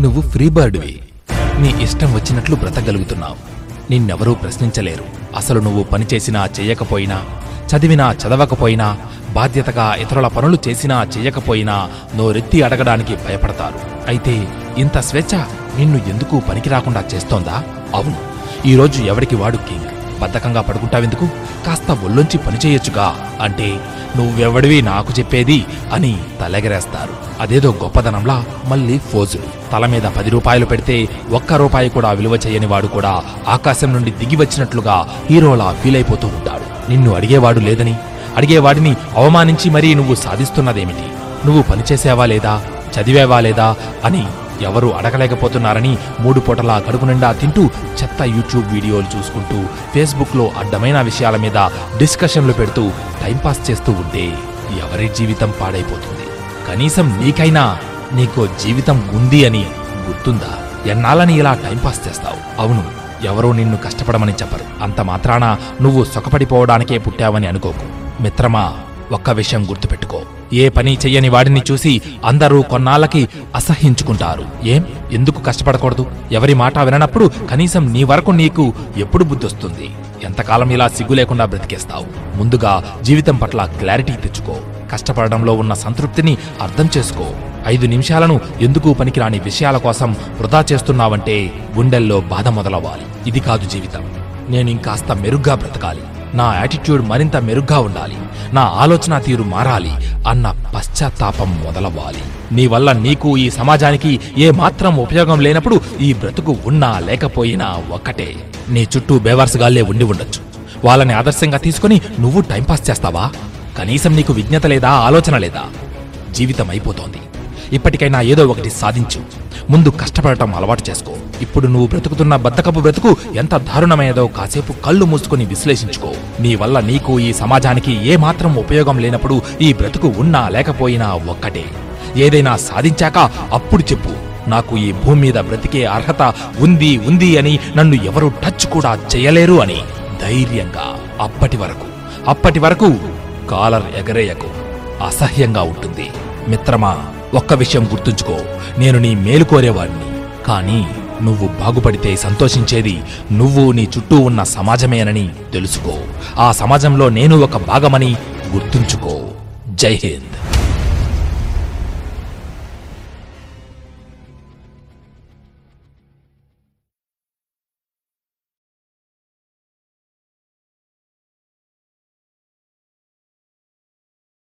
నువ్వు ఫ్రీ బర్డ్వి. నీ ఇష్టం వచ్చినట్లు బ్రతకగలుగుతున్నావు. నిన్నెవరూ ప్రశ్నించలేరు. అసలు నువ్వు పనిచేసినా చేయకపోయినా చదివినా చదవకపోయినా బాధ్యతగా ఇతరుల పనులు చేసినా చేయకపోయినా నోరెత్తి అడగడానికి భయపడతారు. అయితే ఇంత స్వేచ్ఛ నిన్ను ఎందుకు పనికి రాకుండా చేస్తోందా? అవును. ఈరోజు ఎవడికి వాడు కింగ్? బద్ధకంగా పడుకుంటావెందుకు? కాస్త ఒళ్ళొంచి పనిచేయొచ్చుగా అంటే నువ్వెవడివి? నాకు చెప్పేది అని తలెగరేస్తారు. అదేదో గొప్పదనంలా మళ్ళీ ఫోజులు. తల మీద పది రూపాయలు పెడితే ఒక్క రూపాయి కూడా విలువ చేయని వాడు కూడా ఆకాశం నుండి దిగి వచ్చినట్లుగా హీరోలా ఫీల్ అయిపోతూ ఉంటాడు. నిన్ను అడిగేవాడు లేదని? అడిగేవాడిని అవమానించి మరీ నువ్వు సాధిస్తున్నదేమిటి? నువ్వు పనిచేసావా లేదా? చదివేవా లేదా? అని ఎవరు అడగలేకపోతున్నారని మూడు పూటలా కడుపు నిండా తింటూ చెత్త యూట్యూబ్ వీడియోలు చూసుకుంటూ ఫేస్బుక్లో అడ్డమైన విషయాల మీద డిస్కషన్లు పెడుతూ టైంపాస్ చేస్తూ ఉంటే ఎవరి జీవితం పాడైపోతుంది? కనీసం నీకైనా నీకో జీవితం ఉంది అని గుర్తుందా? ఎన్నాళ్ళని ఇలా టైంపాస్ చేస్తావు? అవును ఎవరూ నిన్ను కష్టపడమని చెప్పరు. అంత మాత్రాన నువ్వు సుఖపడిపోవడానికే పుట్టావని అనుకోకు. మిత్రమా ఒక్క విషయం గుర్తుపెట్టుకో. ఏ పని చెయ్యని వాడిని చూసి అందరూ కొన్నాళ్ళకి అసహ్యించుకుంటారు. ఏం? ఎందుకు కష్టపడకూడదు? ఎవరి మాట విననప్పుడు కనీసం నీ వరకు నీకు ఎప్పుడు బుద్ధొస్తుంది? ఎంతకాలం ఇలా సిగ్గు లేకుండా బ్రతికేస్తావు? ముందుగా జీవితం పట్ల క్లారిటీ తెచ్చుకో. కష్టపడడంలో ఉన్న సంతృప్తిని అర్థం చేసుకో. ఐదు నిమిషాలను ఎందుకు పనికిరాని విషయాల కోసం వృధా చేస్తున్నావంటే గుండెల్లో బాధ మొదలవ్వాలి. ఇది కాదు జీవితం. నేను ఇంకాస్త మెరుగ్గా బ్రతకాలి. నా యాటిట్యూడ్ మరింత మెరుగ్గా ఉండాలి. నా ఆలోచన తీరు మారాలి. అన్న పశ్చాత్తాపం మొదలవ్వాలి. నీ వల్ల నీకు ఈ సమాజానికి ఏ మాత్రం ఉపయోగం లేనప్పుడు ఈ బ్రతుకు ఉన్నా లేకపోయినా ఒక్కటే. నీ చుట్టూ బేవర్స్గాళ్ళే ఉండి ఉండొచ్చు. వాళ్ళని ఆదర్శంగా తీసుకుని నువ్వు టైంపాస్ చేస్తావా? కనీసం నీకు విజ్ఞత లేదా ఆలోచన లేదా? జీవితం అయిపోతోంది. ఇప్పటికైనా ఏదో ఒకటి సాధించు. ముందు కష్టపడటం అలవాటు చేసుకో. ఇప్పుడు నువ్వు బ్రతుకుతున్న బద్దకపు బ్రతుకు ఎంత దారుణమైనదో కాసేపు కళ్ళు మూసుకుని విశ్లేషించుకో. నీ వల్ల నీకు ఈ సమాజానికి ఏమాత్రం ఉపయోగం లేనప్పుడు ఈ బ్రతుకు ఉన్నా లేకపోయినా ఒక్కటే. ఏదైనా సాధించాక అప్పుడు చెప్పు నాకు ఈ భూమి మీద బ్రతికే అర్హత ఉంది ఉంది అని నన్ను ఎవరు టచ్ కూడా చేయలేరు అని. ధైర్యంగా అప్పటి వరకు అప్పటి వరకు కాలర్ ఎగరేయకు. అసహ్యంగా ఉంటుంది. మిత్రమా ఒక్క విషయం గుర్తుంచుకో. నేను నీ మేలు కోరేవాడిని. కానీ నువ్వు బాగుపడితే సంతోషించేది నువ్వు నీ చుట్టూ ఉన్న సమాజమేనని తెలుసుకో. ఆ సమాజంలో నేను ఒక భాగమని గుర్తుంచుకో. జై హింద్.